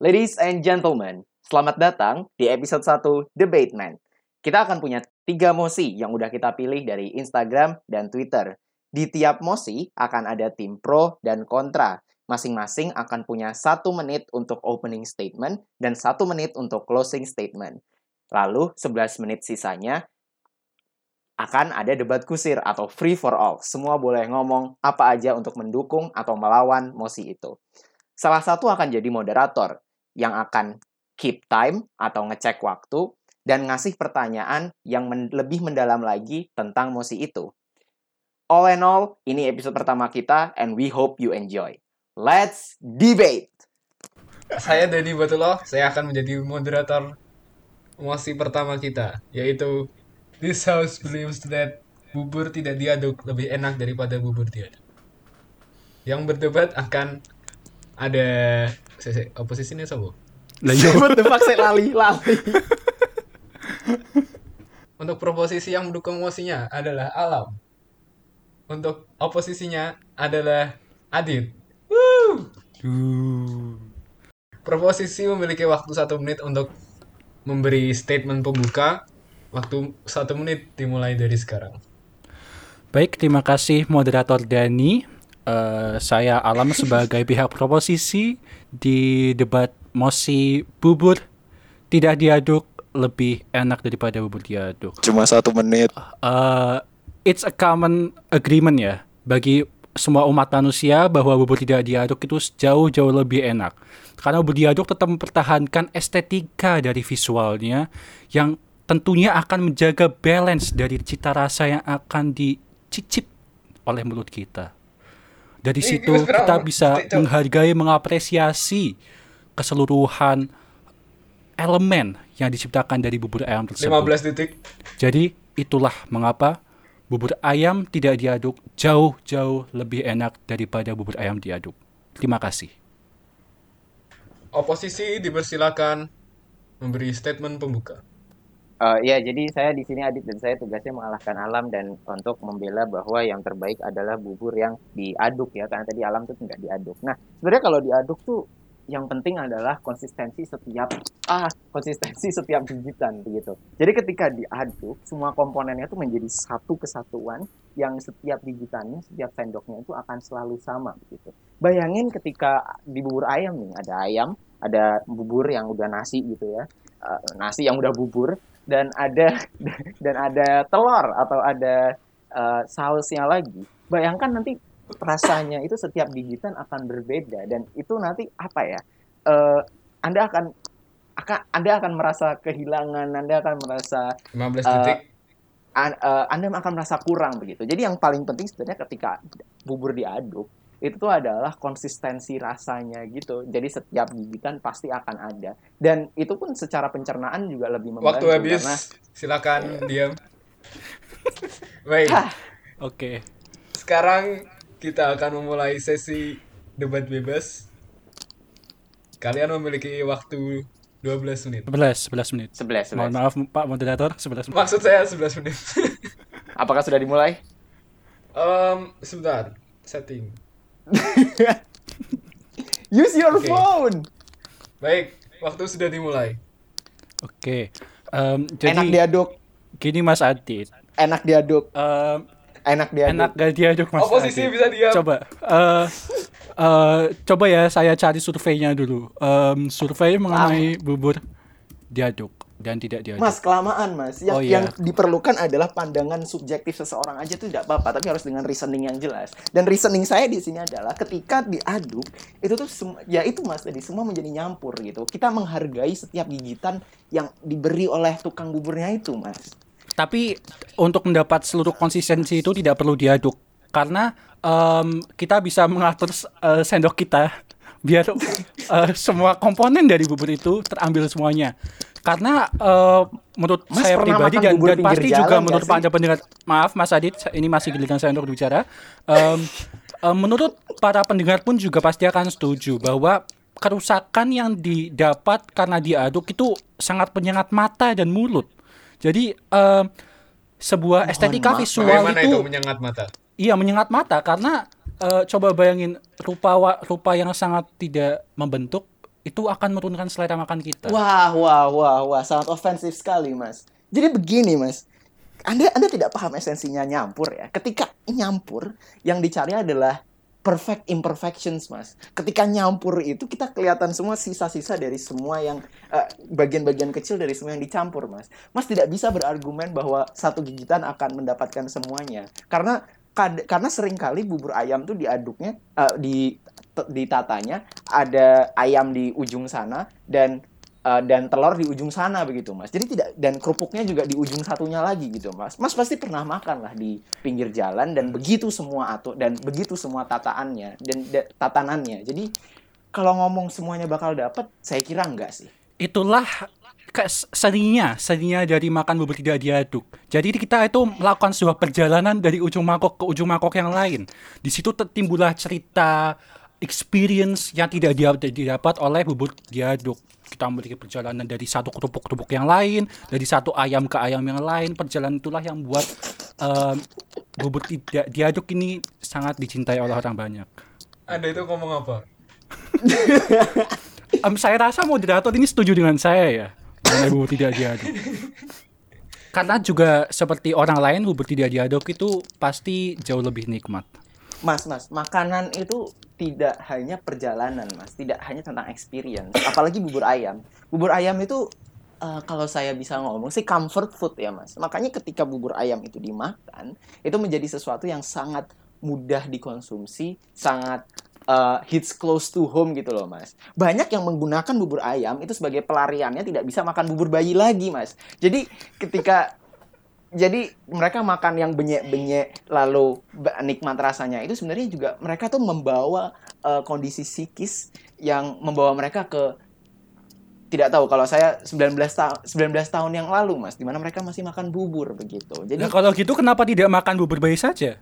Ladies and gentlemen, selamat datang di episode 1 Debate Man. Kita akan punya tiga mosi yang udah kita pilih dari Instagram dan Twitter. Di tiap mosi akan ada tim pro dan kontra. Masing-masing akan punya satu menit untuk opening statement dan satu menit untuk closing statement. Lalu 11 menit sisanya akan ada debat kusir atau free for all. Semua boleh ngomong apa aja untuk mendukung atau melawan mosi itu. Salah satu akan jadi moderator yang akan keep time atau ngecek waktu dan ngasih pertanyaan yang men lebih mendalam lagi tentang mosi itu. All in all, ini episode pertama kita and we hope you enjoy. Let's debate! Saya Dedi Batuloh, saya akan menjadi moderator mosi pertama kita, yaitu This house believes that bubur tidak diaduk lebih enak daripada bubur diaduk. Yang berdebat akan ada oposisinya sobo. Lah iya. What the fuck, saya lali, lali. Untuk proposisi yang mendukung mosinya adalah Alam. Untuk oposisinya adalah Adit. Woo! Duh. Proposisi memiliki waktu satu menit untuk memberi statement pembuka. Waktu satu menit dimulai dari sekarang. Baik, terima kasih moderator Dani. Eh, saya Alam sebagai pihak proposisi di debat mosi bubur tidak diaduk lebih enak daripada bubur diaduk. Cuma satu menit. Eh, it's a common agreement ya bagi semua umat manusia bahwa bubur tidak diaduk itu jauh-jauh lebih enak. Karena bubur diaduk tetap mempertahankan estetika dari visualnya yang tentunya akan menjaga balance dari cita rasa yang akan dicicip oleh mulut kita. Dari situ kita bisa menghargai, mengapresiasi keseluruhan elemen yang diciptakan dari bubur ayam tersebut. 15 detik. Jadi itulah mengapa bubur ayam tidak diaduk jauh-jauh lebih enak daripada bubur ayam diaduk. Terima kasih. Oposisi dipersilakan memberi statement pembuka. Eh, ya, jadi saya di sini Adit dan saya tugasnya mengalahkan alam dan untuk membela bahwa yang terbaik adalah bubur yang diaduk ya, karena tadi alam tuh nggak diaduk. Nah, sebenarnya kalau diaduk tuh yang penting adalah konsistensi setiap ah konsistensi setiap gigitan begitu. Jadi ketika diaduk semua komponennya itu menjadi satu kesatuan yang setiap gigitannya, setiap sendoknya itu akan selalu sama begitu. Bayangin ketika di bubur ayam nih ada ayam, ada bubur yang udah nasi gitu ya, eh, nasi yang udah bubur dan ada dan ada telur atau ada eh, sausnya lagi. Bayangkan nanti rasanya itu setiap gigitan akan berbeda dan itu nanti apa ya? eh, anda akan akan Anda akan merasa kehilangan, Anda akan merasa 15 Eh, detik. an- eh, Anda akan merasa kurang begitu. Jadi yang paling penting sebenarnya ketika bubur diaduk itu tuh adalah konsistensi rasanya gitu. Jadi setiap gigitan pasti akan ada. Dan itu pun secara pencernaan juga lebih membantu Waktu habis. karena Silakan diam. Baik. Oke. sekarang kita akan memulai sesi debat bebas. Kalian memiliki waktu 12 menit. 11, 11 menit. 11, 11. Mohon maaf Pak moderator, 11 menit. Maksud saya 11 menit. Apakah sudah dimulai? Em, sebentar, setting. Use your Oke. phone. Baik, waktu sudah dimulai. Oke. Em, jadi Enak diaduk, gini Mas Adit. enak diaduk, Em, enak diaduk. enak gak diaduk Mas Oposisi Adit? bisa diam. Coba. eh eh, coba ya saya cari surveinya dulu. Em, survei mengenai bubur diaduk dan tidak diaduk. Mas, kelamaan mas. Yang, Oh, iya. yang diperlukan adalah pandangan subjektif seseorang aja tuh tidak apa-apa, tapi harus dengan reasoning yang jelas. Dan reasoning saya di sini adalah ketika diaduk itu tuh ya itu mas tadi semua menjadi nyampur gitu. Kita menghargai setiap gigitan yang diberi oleh tukang buburnya itu mas. Tapi untuk mendapat seluruh konsistensi itu tidak perlu diaduk karena em, kita bisa mengatur eh, sendok kita biar eh, semua komponen dari bubur itu terambil semuanya. Karena eh, menurut Mas saya pribadi dan, dan pasti juga menurut anda pendengar maaf Mas Adit ini masih giliran saya untuk berbicara. Em, em, menurut para pendengar pun juga pasti akan setuju bahwa kerusakan yang didapat karena diaduk itu sangat penyengat mata dan mulut. Jadi em, sebuah estetika maaf. visual Bagaimana itu itu menyengat mata? iya menyengat mata karena eh, coba bayangin rupa rupa yang sangat tidak membentuk itu akan menurunkan selera makan kita. Wah, wah, wah, wah, sangat ofensif sekali, Mas. Jadi begini, Mas. Anda Anda tidak paham esensinya nyampur ya. Ketika nyampur, yang dicari adalah perfect imperfections, Mas. Ketika nyampur itu kita kelihatan semua sisa-sisa dari semua yang eh, bagian-bagian kecil dari semua yang dicampur, Mas. Mas tidak bisa berargumen bahwa satu gigitan akan mendapatkan semuanya. Karena kad- karena sering kali bubur ayam tuh diaduknya eh, di ditatanya ada ayam di ujung sana dan uh, dan telur di ujung sana begitu mas. Jadi tidak dan kerupuknya juga di ujung satunya lagi gitu mas. Mas pasti pernah makan lah di pinggir jalan dan begitu semua atau dan begitu semua tataannya dan da- tatanannya. Jadi kalau ngomong semuanya bakal dapat saya kira enggak sih. Itulah ke seninya, seninya dari makan bubur tidak diaduk. Jadi kita itu melakukan sebuah perjalanan dari ujung mangkok ke ujung mangkok yang lain. Di situ ter- timbullah cerita experience yang tidak didapat oleh bubur diaduk. Kita memiliki perjalanan dari satu kerupuk-kerupuk yang lain, dari satu ayam ke ayam yang lain. Perjalanan itulah yang buat em, bubur tidak diaduk ini sangat dicintai oleh orang banyak. Anda itu ngomong apa? Em, saya rasa moderator ini setuju dengan saya ya. Mengenai bubur tidak diaduk. Karena juga seperti orang lain bubur tidak diaduk itu pasti jauh lebih nikmat. Mas, mas, makanan itu tidak hanya perjalanan, mas. Tidak hanya tentang experience. Apalagi bubur ayam. Bubur ayam itu eh, kalau saya bisa ngomong sih comfort food ya, mas. Makanya ketika bubur ayam itu dimakan, itu menjadi sesuatu yang sangat mudah dikonsumsi, sangat eh, hits close to home gitu loh, mas. Banyak yang menggunakan bubur ayam itu sebagai pelariannya tidak bisa makan bubur bayi lagi, mas. Jadi ketika jadi mereka makan yang benyek-benyek lalu nikmat rasanya itu sebenarnya juga mereka tuh membawa eh, kondisi psikis yang membawa mereka ke tidak tahu kalau saya 19 tahun 19 tahun yang lalu Mas di mana mereka masih makan bubur begitu. Jadi Nah kalau gitu kenapa tidak makan bubur bayi saja?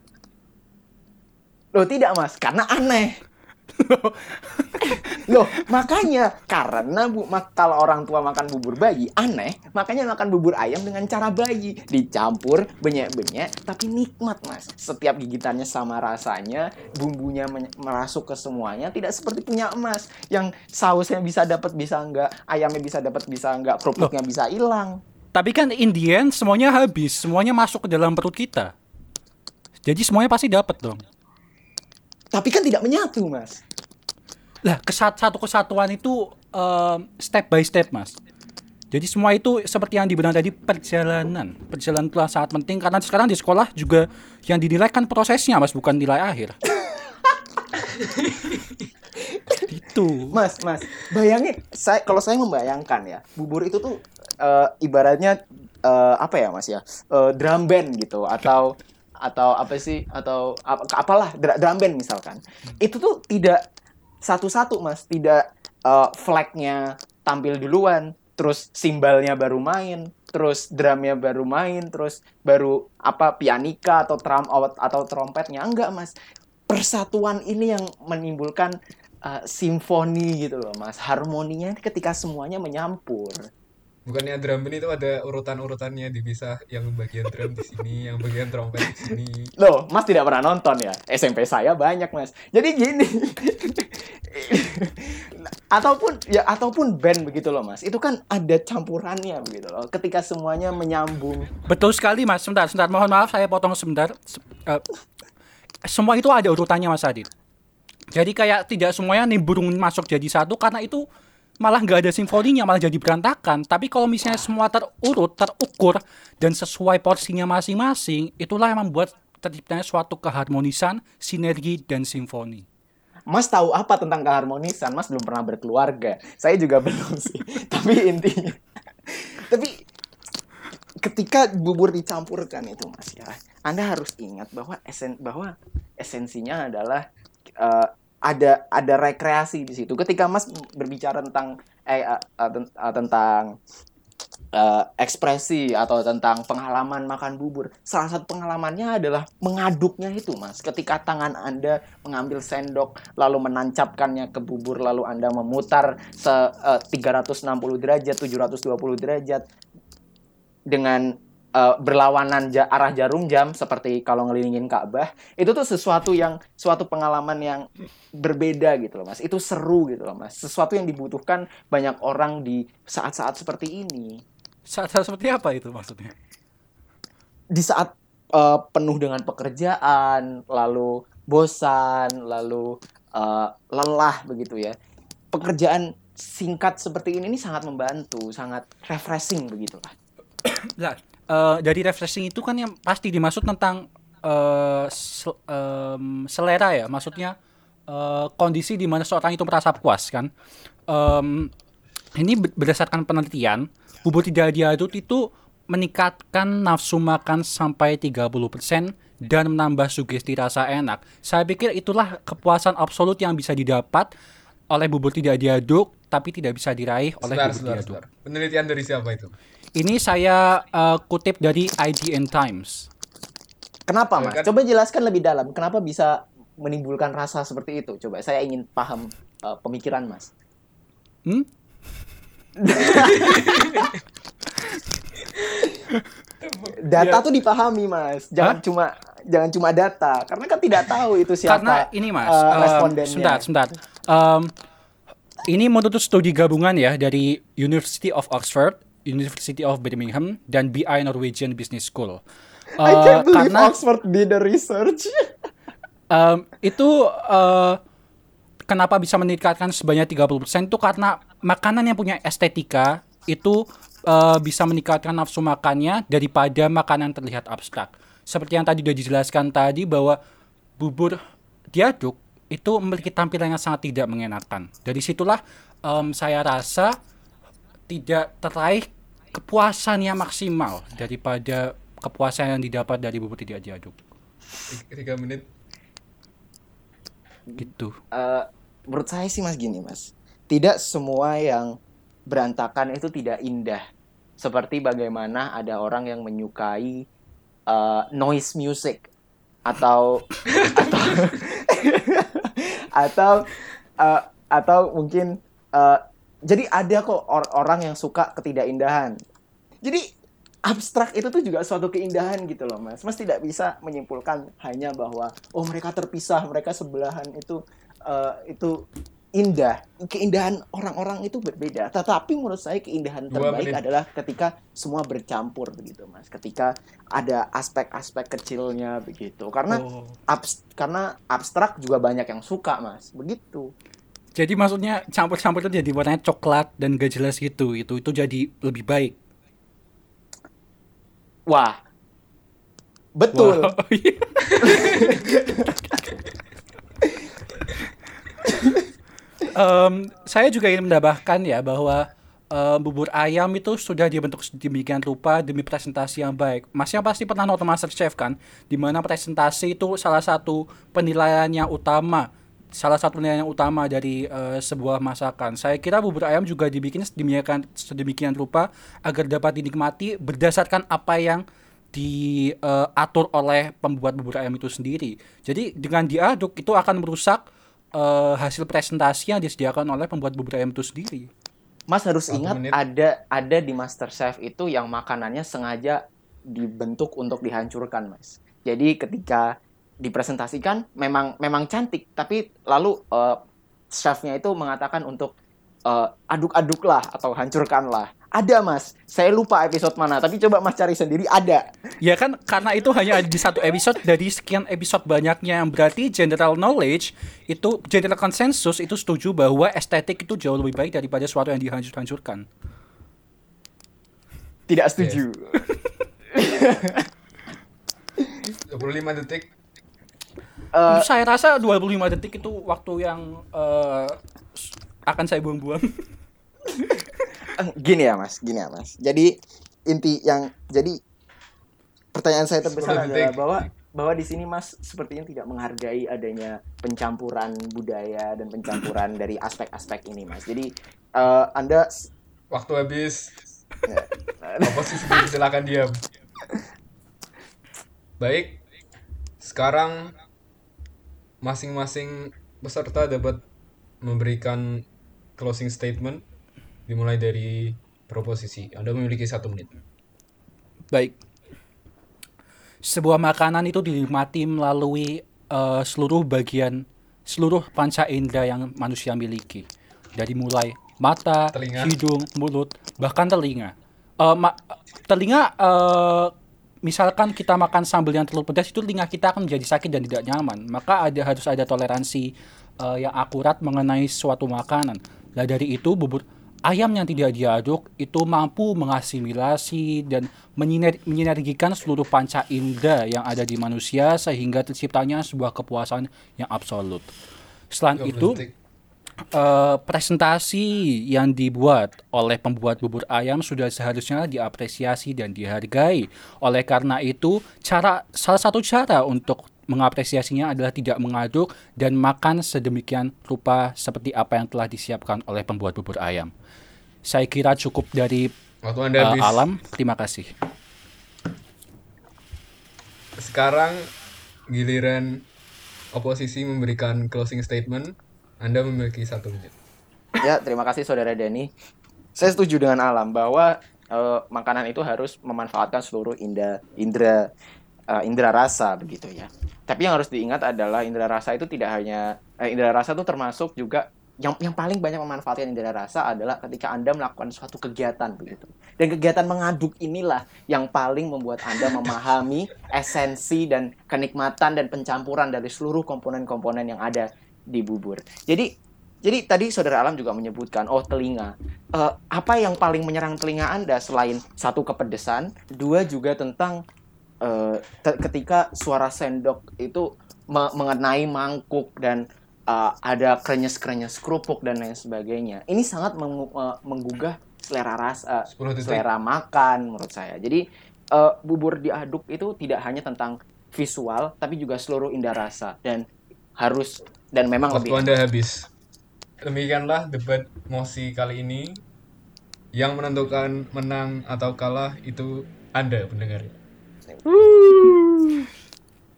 loh tidak Mas, karena aneh. Loh, makanya karena bu, mak- kalau orang tua makan bubur bayi aneh, makanya makan bubur ayam dengan cara bayi, dicampur benyek-benyek tapi nikmat, Mas. Setiap gigitannya sama rasanya, bumbunya merasuk ke semuanya, tidak seperti punya emas yang sausnya bisa dapat bisa enggak, ayamnya bisa dapat bisa enggak, kerupuknya bisa hilang. Tapi kan in the end semuanya habis, semuanya masuk ke dalam perut kita. Jadi semuanya pasti dapat dong. Tapi kan tidak menyatu, Mas. Lah, kesat satu kesatuan itu em, step by step, Mas. Jadi semua itu seperti yang dibilang tadi perjalanan. Perjalanan itu sangat penting karena sekarang di sekolah juga yang dinilai kan prosesnya, Mas, bukan nilai akhir. itu. Mas, Mas, bayangin saya kalau saya membayangkan ya, bubur itu tuh eh, ibaratnya eh, apa ya, Mas ya? Eh, drum band gitu atau atau apa sih atau ap- apalah drum band misalkan. Itu tuh tidak satu-satu, Mas, tidak eh, flagnya tampil duluan, terus simbalnya baru main, terus drumnya baru main, terus baru apa pianika atau tram atau trompetnya. Enggak, Mas. Persatuan ini yang menimbulkan uh, simfoni gitu loh mas. Harmoninya ketika semuanya menyampur Bukannya drum band itu ada urutan-urutannya dipisah yang bagian drum di sini, yang bagian trompet di sini. loh mas tidak pernah nonton ya SMP saya banyak mas jadi gini ataupun ya ataupun band begitu loh mas itu kan ada campurannya begitu loh ketika semuanya menyambung Betul sekali, Mas. Sebentar, sebentar. Mohon maaf saya potong sebentar. Se- eh, semua itu ada urutannya, Mas Adit. Jadi kayak tidak semuanya nimbrung masuk jadi satu karena itu malah nggak ada simfoninya, malah jadi berantakan. Tapi kalau misalnya semua terurut, terukur dan sesuai porsinya masing-masing, itulah yang membuat terciptanya suatu keharmonisan, sinergi dan simfoni. Mas tahu apa tentang keharmonisan? Mas belum pernah berkeluarga. Saya juga belum sih. Tapi intinya, tapi ketika bubur dicampurkan itu, Mas ya, Anda harus ingat bahwa esen bahwa esensinya adalah eh, ada ada rekreasi di situ. Ketika Mas berbicara tentang eh, ten- eh, tentang eh, ekspresi atau tentang pengalaman makan bubur. Salah satu pengalamannya adalah mengaduknya itu, Mas. Ketika tangan Anda mengambil sendok lalu menancapkannya ke bubur lalu Anda memutar se eh, 360 derajat, 720 derajat dengan eh, berlawanan ja- arah jarum jam seperti kalau ngelilingin Ka'bah itu tuh sesuatu yang suatu pengalaman yang berbeda gitu loh mas itu seru gitu loh mas sesuatu yang dibutuhkan banyak orang di saat-saat seperti ini Saat-saat seperti apa itu maksudnya? di saat eh, penuh dengan pekerjaan, lalu bosan, lalu eh, lelah begitu ya. Pekerjaan singkat seperti ini, ini sangat membantu, sangat refreshing begitulah. Lah, eh, dari refreshing itu kan yang pasti dimaksud tentang eh, sel- em, selera ya, maksudnya eh, kondisi di mana seorang itu merasa puas kan. Em, ini be- berdasarkan penelitian, bubur tidak diaduk itu meningkatkan nafsu makan sampai 30% dan menambah sugesti rasa enak. Saya pikir itulah kepuasan absolut yang bisa didapat oleh bubur tidak diaduk tapi tidak bisa diraih oleh Sebentar, bubur sebentar, diaduk. sebentar. Penelitian dari siapa itu? Ini saya eh, kutip dari IGN Times. Kenapa Ya mas? kan? Coba jelaskan lebih dalam. Kenapa bisa menimbulkan rasa seperti itu? Coba saya ingin paham eh, pemikiran mas. Hmm? Data tuh dipahami mas. Jangan Hah? cuma jangan cuma data. Karena kan tidak tahu itu siapa. Karena ini mas, em, respondennya. sebentar, sebentar. Em, ini menurut studi gabungan ya dari University of Oxford, University of Birmingham, dan BI Norwegian Business School. I Eh, can't believe karena Oxford did the research. em, itu eh, kenapa bisa meningkatkan sebanyak 30% itu karena makanan yang punya estetika itu eh, bisa meningkatkan nafsu makannya daripada makanan terlihat abstrak. Seperti yang tadi sudah dijelaskan tadi bahwa bubur diaduk itu memiliki tampilan yang sangat tidak mengenakan. Dari situlah em, saya rasa tidak teraih kepuasan yang maksimal daripada kepuasan yang didapat dari bubur tidak diaduk. Tiga menit. Gitu. Eh, menurut saya sih mas gini mas, tidak semua yang berantakan itu tidak indah. Seperti bagaimana ada orang yang menyukai eh, noise music atau atau atau eh, atau mungkin eh, jadi ada kok or- orang yang suka ketidakindahan. Jadi abstrak itu tuh juga suatu keindahan gitu loh mas. Mas tidak bisa menyimpulkan hanya bahwa oh mereka terpisah, mereka sebelahan itu eh, itu indah. Keindahan orang-orang itu berbeda. Tetapi menurut saya keindahan terbaik adalah ketika semua bercampur begitu mas. Ketika ada aspek-aspek kecilnya begitu. Karena Oh. abs- karena abstrak juga banyak yang suka mas. Begitu. Jadi maksudnya campur-campur itu jadi warnanya coklat dan gak jelas gitu. Itu itu jadi lebih baik. Wah. Betul. Wow. Em, saya juga ingin menambahkan ya bahwa em, bubur ayam itu sudah dibentuk sedemikian rupa demi presentasi yang baik. Masnya pasti pernah nonton MasterChef kan, di mana presentasi itu salah satu penilaian yang utama, salah satu penilaian yang utama dari eh, sebuah masakan. Saya kira bubur ayam juga dibikin sedemikian sedemikian rupa agar dapat dinikmati berdasarkan apa yang diatur oleh pembuat bubur ayam itu sendiri. Jadi dengan diaduk itu akan merusak eh, hasil presentasi yang disediakan oleh pembuat bubur ayam itu sendiri. Mas harus Satu ingat menit. ada ada di MasterChef itu yang makanannya sengaja dibentuk untuk dihancurkan, Mas. Jadi ketika dipresentasikan memang memang cantik, tapi lalu eh, chefnya itu mengatakan untuk eh, aduk-aduklah atau hancurkanlah. Ada, Mas. Saya lupa episode mana, tapi coba Mas cari sendiri ada. Ya kan karena itu hanya ada di satu episode dari sekian episode banyaknya yang berarti general knowledge itu general konsensus itu setuju bahwa estetik itu jauh lebih baik daripada sesuatu yang dihancur-hancurkan. Tidak setuju. 25 detik. Eh, saya rasa 25 detik itu waktu yang eh, s- akan saya buang-buang. Eh, gini ya mas, gini ya mas. Jadi inti yang jadi pertanyaan saya terbesar 10 adalah bahwa bahwa di sini mas sepertinya tidak menghargai adanya pencampuran budaya dan pencampuran dari aspek-aspek ini mas. Jadi eh, anda Waktu habis. ya, Oposisi silakan diam. Baik. Sekarang masing-masing peserta dapat memberikan closing statement dimulai dari proposisi. Anda memiliki satu menit. Baik. sebuah makanan itu dinikmati melalui eh, seluruh bagian seluruh panca indera yang manusia miliki dari mulai mata, Telinga. hidung, mulut, bahkan telinga. Ma- telinga eh, misalkan kita makan sambal yang terlalu pedas itu telinga kita akan menjadi sakit dan tidak nyaman. Maka ada harus ada toleransi eh, yang akurat mengenai suatu makanan. Nah dari itu bubur ayam yang tidak diaduk itu mampu mengasimilasi dan menyiner- menyinergikan seluruh panca indera yang ada di manusia sehingga terciptanya sebuah kepuasan yang absolut. Selain itu, Goblok. eh, presentasi yang dibuat oleh pembuat bubur ayam sudah seharusnya diapresiasi dan dihargai. Oleh karena itu, cara salah satu cara untuk mengapresiasinya adalah tidak mengaduk dan makan sedemikian rupa seperti apa yang telah disiapkan oleh pembuat bubur ayam. Saya kira cukup dari Waktu Anda habis. alam. Terima kasih. Sekarang giliran oposisi memberikan closing statement. Anda memiliki satu menit. Ya, terima kasih saudara Dani. Saya setuju dengan Alam bahwa eh, makanan itu harus memanfaatkan seluruh indera eh, indera rasa begitu ya. Tapi yang harus diingat adalah indera rasa itu tidak hanya eh, indera rasa itu termasuk juga yang yang paling banyak memanfaatkan indera rasa adalah ketika Anda melakukan suatu kegiatan begitu. Dan kegiatan mengaduk inilah yang paling membuat Anda memahami esensi dan kenikmatan dan pencampuran dari seluruh komponen-komponen yang ada di bubur. Jadi jadi tadi saudara Alam juga menyebutkan, oh telinga. Eh, apa yang paling menyerang telinga Anda selain satu kepedesan, dua juga tentang te- ketika suara sendok itu me- mengenai mangkuk dan eh, ada krenyes-krenyes kerupuk dan lain sebagainya. Ini sangat mengu- eh, menggugah selera rasa, 10 detik. selera makan menurut saya. Jadi eh, bubur diaduk itu tidak hanya tentang visual, tapi juga seluruh indera rasa dan harus dan memang Waktu lebih Anda habis. Demikianlah debat mosi kali ini. Yang menentukan menang atau kalah itu Anda pendengar.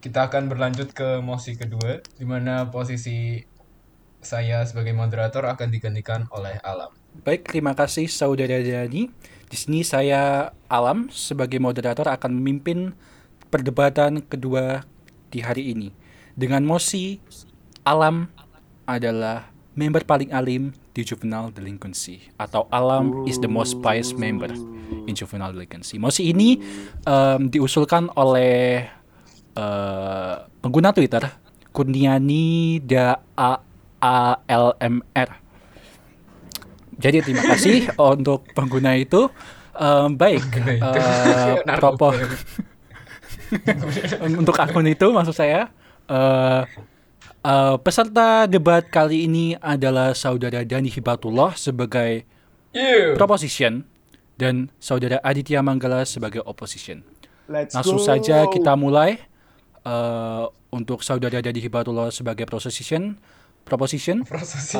Kita akan berlanjut ke mosi kedua, di mana posisi saya sebagai moderator akan digantikan oleh Alam. Baik, terima kasih saudara Dani. Di sini saya Alam sebagai moderator akan memimpin perdebatan kedua di hari ini. Dengan mosi Alam adalah member paling alim di juvenile delinquency atau Alam is the most pious member in juvenile delinquency. Mosi ini em, diusulkan oleh eh, pengguna Twitter Kurniani da A A L M R. Jadi terima kasih untuk pengguna itu. Em, baik, Narkoba. propo- untuk akun itu maksud saya eh eh, peserta debat kali ini adalah saudara Dani Hibatullah sebagai Yeah. proposition dan saudara Aditya Manggala sebagai opposition. Let's Langsung go. saja kita mulai eh, untuk saudara Dani Hibatullah sebagai proposition. Proposition Prosesi.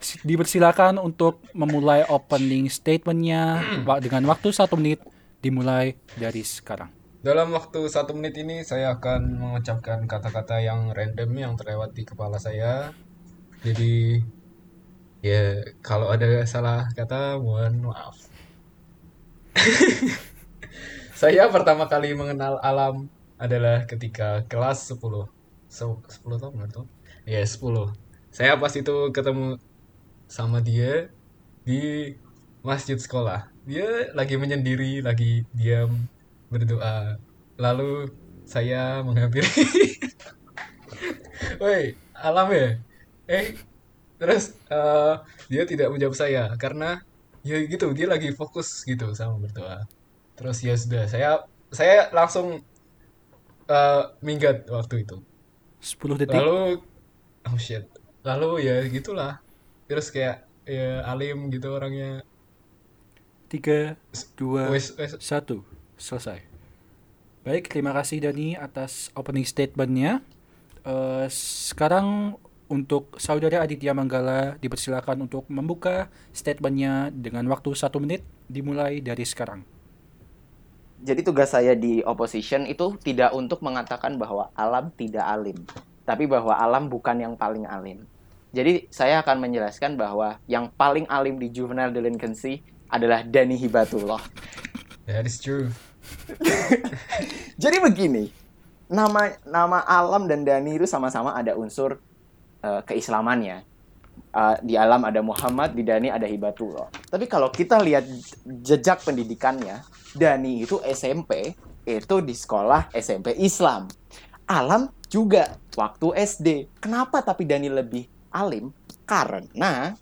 Si- dipersilakan untuk memulai opening statementnya dengan waktu satu menit dimulai dari sekarang. Dalam waktu satu menit ini saya akan mengucapkan kata-kata yang random yang terlewat di kepala saya. Jadi ya kalau ada salah kata mohon maaf. saya pertama kali mengenal alam adalah ketika kelas 10. So, 10 tahun tuh? Ya 10. Saya pas itu ketemu sama dia di masjid sekolah. Dia lagi menyendiri, lagi diam berdoa. Lalu saya menghampiri. Woi, alam ya? Eh, terus eh, dia tidak menjawab saya karena ya gitu dia lagi fokus gitu sama berdoa. Terus ya sudah, saya saya langsung eh, minggat waktu itu. 10 detik. Lalu oh shit. Lalu ya gitulah. Terus kayak ya alim gitu orangnya. 3 2 Wes wes 1 selesai. Baik, terima kasih Dani atas opening statementnya. Eh, sekarang untuk saudara Aditya Manggala dipersilakan untuk membuka statementnya dengan waktu satu menit dimulai dari sekarang. Jadi tugas saya di opposition itu tidak untuk mengatakan bahwa alam tidak alim, tapi bahwa alam bukan yang paling alim. Jadi saya akan menjelaskan bahwa yang paling alim di juvenile delinquency adalah Dani Hibatullah. that is true. Jadi begini, nama nama alam dan Dani itu sama-sama ada unsur eh, keislamannya. Eh, di alam ada Muhammad, di Dani ada Hibatullah. Tapi kalau kita lihat jejak pendidikannya, Dani itu SMP itu di sekolah SMP Islam. Alam juga waktu SD. Kenapa tapi Dani lebih alim? Karena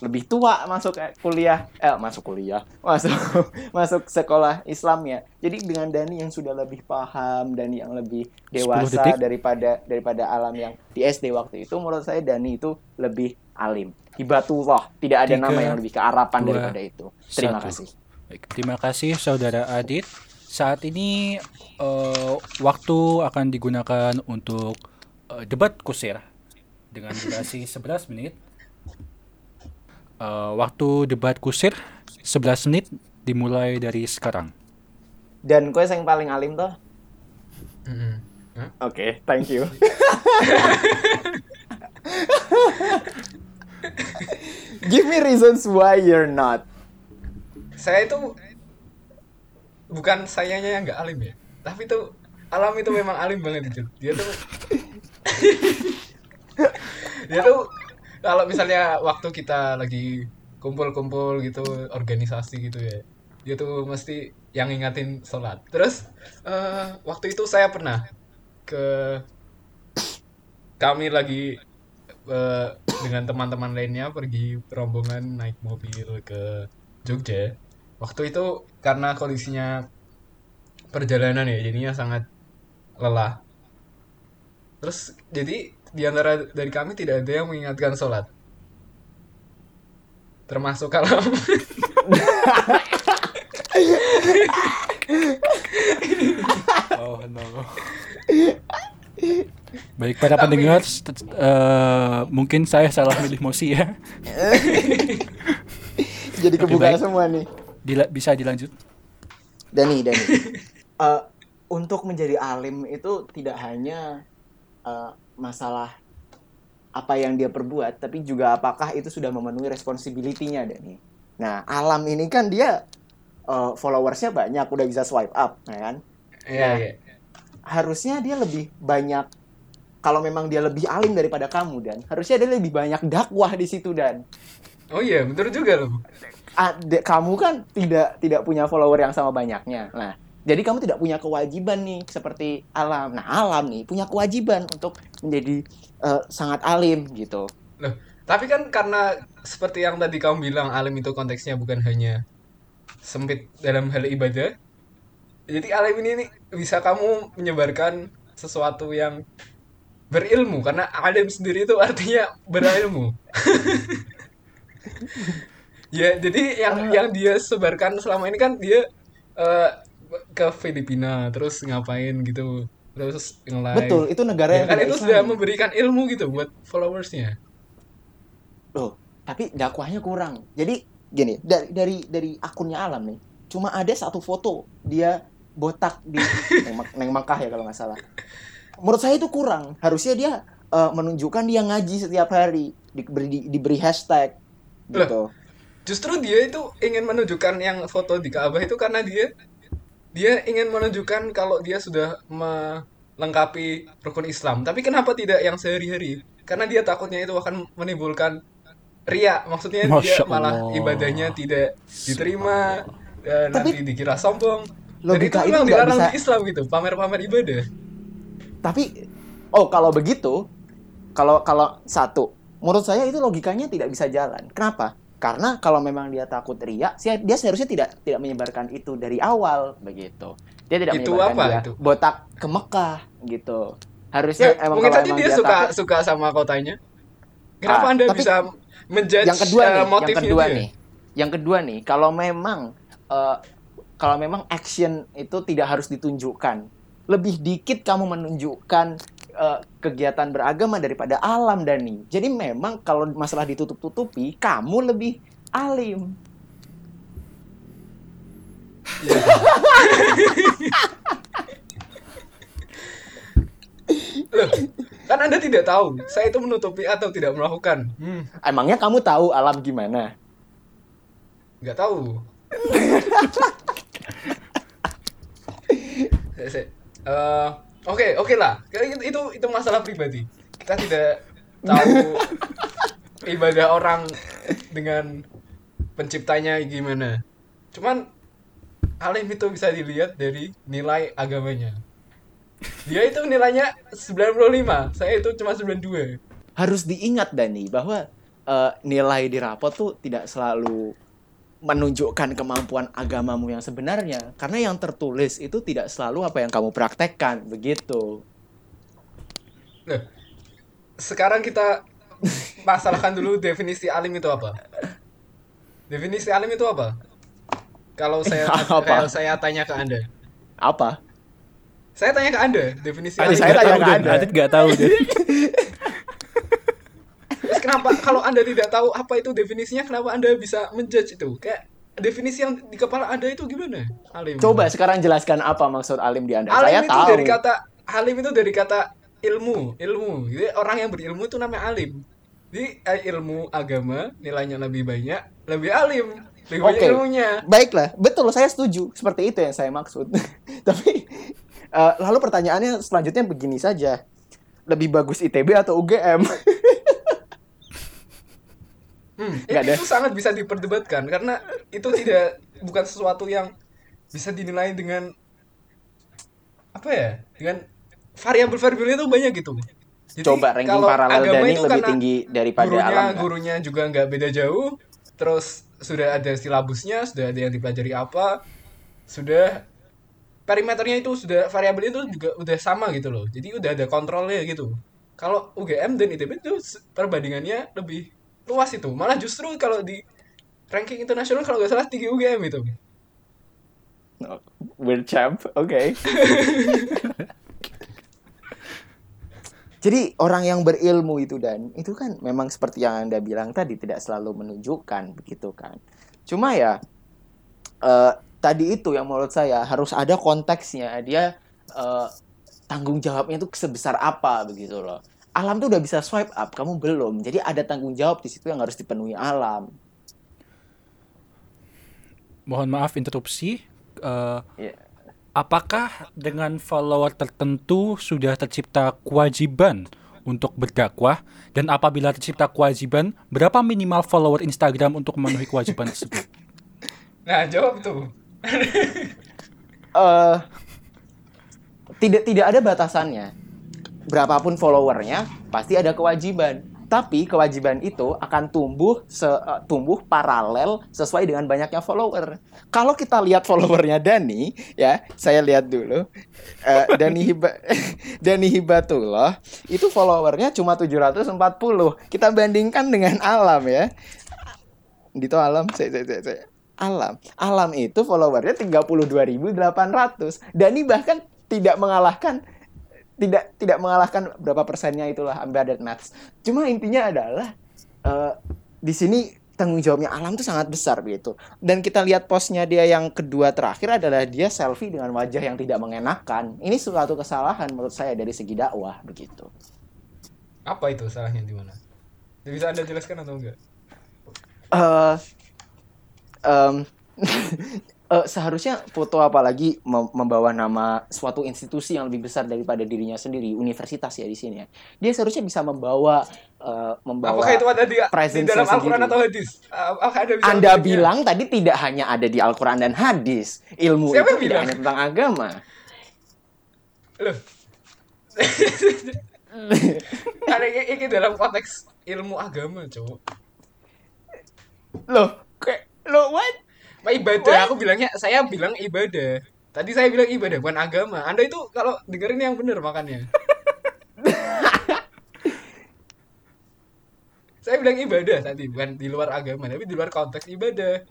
lebih tua masuk eh, kuliah. Eh masuk kuliah. Masuk masuk sekolah Islamnya jadi dengan Dani yang sudah lebih paham Dani yang lebih 10 dewasa daripada daripada alam yang di SD waktu itu menurut saya Dani itu lebih alim. Hibatullah. Tidak ada Tiga, nama yang lebih kearapan dua, daripada itu. Terima satu. kasih. Baik, terima kasih saudara Adit. Saat ini eh, waktu akan digunakan untuk eh, debat kusir dengan durasi 11 menit. Eh, waktu debat kusir 11 menit dimulai dari sekarang. dan kue yang paling alim toh. Hah? oke thank you give me reasons why you're not Saya itu bukan sayanya yang nggak alim ya, tapi tuh alam itu memang alim banget itu. Dia tuh dia tuh kalau misalnya waktu kita lagi kumpul-kumpul gitu organisasi gitu ya dia tuh mesti yang ingatin sholat. Terus eh, waktu itu saya pernah ke kami lagi eh, dengan teman-teman lainnya pergi rombongan naik mobil ke Jogja. Waktu itu karena kondisinya perjalanan ya jadinya sangat lelah. Terus jadi di antara dari kami tidak ada yang mengingatkan sholat termasuk kalau Oh no. Baik para pendengar, st- eh, mungkin saya salah milih mosi ya. jadi kebuka baik. semua nih Dila- bisa dilanjut? Dani, Dani. Eh, untuk menjadi alim itu tidak hanya eh, masalah apa yang dia perbuat, tapi juga apakah itu sudah memenuhi responsibility-nya, Dani. Nah, alam ini kan dia eh, followersnya banyak, udah bisa swipe up, ya kan? Iya, Nah. iya. Harusnya dia lebih banyak kalau memang dia lebih alim daripada kamu dan harusnya dia lebih banyak dakwah di situ dan Oh iya, betul juga loh. Ade- kamu kan tidak tidak punya follower yang sama banyaknya. Nah, jadi kamu tidak punya kewajiban nih seperti alam. Nah, alam nih punya kewajiban untuk menjadi eh, sangat alim gitu. Loh, tapi kan karena seperti yang tadi kamu bilang alim itu konteksnya bukan hanya sempit dalam hal ibadah. Jadi alim ini nih bisa kamu menyebarkan sesuatu yang berilmu karena alim sendiri itu artinya berilmu. ya, jadi yang yang dia sebarkan selama ini kan dia eh, ke Filipina terus ngapain gitu. Terus nge-live. Betul, itu negara Ya yang kan itu Islami. sudah memberikan ilmu gitu buat followersnya. Loh, tapi dakwahnya kurang. Jadi gini, dari dari dari akunnya alam nih, cuma ada satu foto dia botak di Neng, Neng Mekah ya kalau nggak salah. Menurut saya itu kurang. Harusnya dia eh, menunjukkan dia ngaji setiap hari, diberi di- diberi hashtag gitu. Justru dia itu ingin menunjukkan yang foto di Ka'bah itu karena dia dia ingin menunjukkan kalau dia sudah melengkapi rukun Islam. Tapi kenapa tidak yang sehari-hari? Karena dia takutnya itu akan menimbulkan ria. Maksudnya dia Masya malah Allah. ibadahnya tidak diterima dan Tapi- nanti dikira sombong. Dan itu Logika itu memang dilarang bisa- di Islam gitu, pamer-pamer ibadah. Tapi oh kalau begitu, kalau kalau satu, menurut saya itu logikanya tidak bisa jalan. Kenapa? Karena kalau memang dia takut ria, dia dia seharusnya tidak tidak menyebarkan itu dari awal begitu. Dia tidak Itu menyebarkan apa dia itu? botak ke Mekah gitu. Harusnya Ya, emang mungkin emang dia dia suka takut- suka sama kotanya. Kenapa Ah, Anda tapi- bisa menjudge yang kedua eh, nih, yang motifnya kedua dia? nih, yang kedua nih, kalau memang eh, kalau memang action itu tidak harus ditunjukkan, lebih dikit kamu menunjukkan eh, kegiatan beragama daripada alam Dani. Jadi memang kalau masalah ditutup-tutupi, kamu lebih alim. Loh, kan Anda tidak tahu saya itu menutupi atau tidak melakukan. Hmm, Emangnya kamu tahu alam gimana? nggak tahu. Se- se- eh, Oke, oke lah. Itu, itu itu masalah pribadi. Kita tidak tahu ibadah orang dengan penciptanya gimana. Cuman alim itu bisa dilihat dari nilai agamanya. Dia itu nilainya 95, saya itu cuma 92. harus diingat Dani bahwa eh, nilai di rapot tuh tidak selalu menunjukkan kemampuan agamamu yang sebenarnya karena yang tertulis itu tidak selalu apa yang kamu praktekkan begitu Loh, sekarang kita masalahkan dulu definisi alim itu apa? Definisi alim itu apa? Kalau saya Apa? kalau saya tanya ke Anda. apa Saya tanya ke Anda, definisi Adit, alim. saya tanya ke. Anda. Adit nggak tahu Dan. Kenapa kalau Anda tidak tahu apa itu definisinya, kenapa Anda bisa menjudge itu? Kayak definisi yang di kepala Anda itu gimana? Alim. coba sekarang jelaskan apa maksud alim di anda Alim saya itu tahu dari kata alim itu dari kata ilmu, ilmu. Jadi orang yang berilmu itu namanya alim. Jadi eh, ilmu agama nilainya lebih banyak, lebih alim, lebih banyak Oke. ilmunya. baiklah betul saya setuju seperti itu yang saya maksud tapi eh, lalu pertanyaannya selanjutnya begini saja lebih bagus ITB atau UGM Hmm, ada. itu sangat bisa diperdebatkan karena itu tidak bukan sesuatu yang bisa dinilai dengan apa ya? Dengan variabel-variabelnya itu banyak gitu. Jadi, coba ranking kalau paralel agama Dani itu lebih tinggi daripada gurunya, alam nggak? gurunya juga nggak beda jauh. Terus sudah ada silabusnya, sudah ada yang dipelajari apa, sudah perimeternya itu sudah variabel itu juga udah sama gitu loh. Jadi udah ada kontrolnya gitu. Kalau UGM dan ITB itu perbandingannya lebih luas itu. Malah justru kalau di ranking internasional kalau nggak salah tinggi UGM itu. Weird champ, oke. Jadi orang yang berilmu itu dan itu kan memang seperti yang anda bilang tadi tidak selalu menunjukkan begitu kan. Cuma ya eh, tadi itu yang menurut saya harus ada konteksnya dia eh, tanggung jawabnya itu sebesar apa begitu loh. Alam tuh udah bisa swipe up, kamu belum. Jadi ada tanggung jawab di situ yang harus dipenuhi alam. Mohon maaf interupsi. Eh, Iya. apakah dengan follower tertentu sudah tercipta kewajiban untuk berdakwah dan apabila tercipta kewajiban berapa minimal follower Instagram untuk memenuhi kewajiban tersebut? Nah, jawab tuh. eh tidak tidak ada batasannya. Berapapun followernya pasti ada kewajiban. Tapi kewajiban itu akan tumbuh se, eh, tumbuh paralel sesuai dengan banyaknya follower. Kalau kita lihat followernya Dani, ya saya lihat dulu. Eh, Dani Hiba Dani Hibatullah itu followernya cuma 740. Kita bandingkan dengan Alam ya. Dito Alam, saya, saya, saya, saya. Alam. Alam itu followernya 32.800. Dani bahkan tidak mengalahkan tidak tidak mengalahkan berapa persennya itulah embedded maths. Cuma intinya adalah eh, di sini tanggung jawabnya Alam tuh sangat besar begitu. Dan kita lihat postnya dia yang kedua terakhir adalah dia selfie dengan wajah yang tidak mengenakan. Ini suatu kesalahan menurut saya dari segi dakwah begitu. Apa itu salahnya di mana? Bisa Anda jelaskan atau enggak? eh em, eh, seharusnya foto apalagi mem- membawa nama suatu institusi yang lebih besar daripada dirinya sendiri universitas ya di sini ya dia seharusnya bisa membawa eh, membawa Apakah itu ada di, di dalam. Al-Quran atau hadis? Apakah Anda bisa anda memberinya? bilang tadi tidak hanya ada di Al-Quran dan hadis ilmu Siapa itu tidak hanya tentang agama Loh. Ada ini, ini dalam konteks ilmu agama, cowok. loh kayak lo what Ma ibadah, aku bilangnya saya bilang ibadah. Tadi saya bilang ibadah bukan agama. Anda itu kalau dengerin yang benar makannya. saya bilang ibadah tadi bukan di luar agama, tapi di luar konteks ibadah.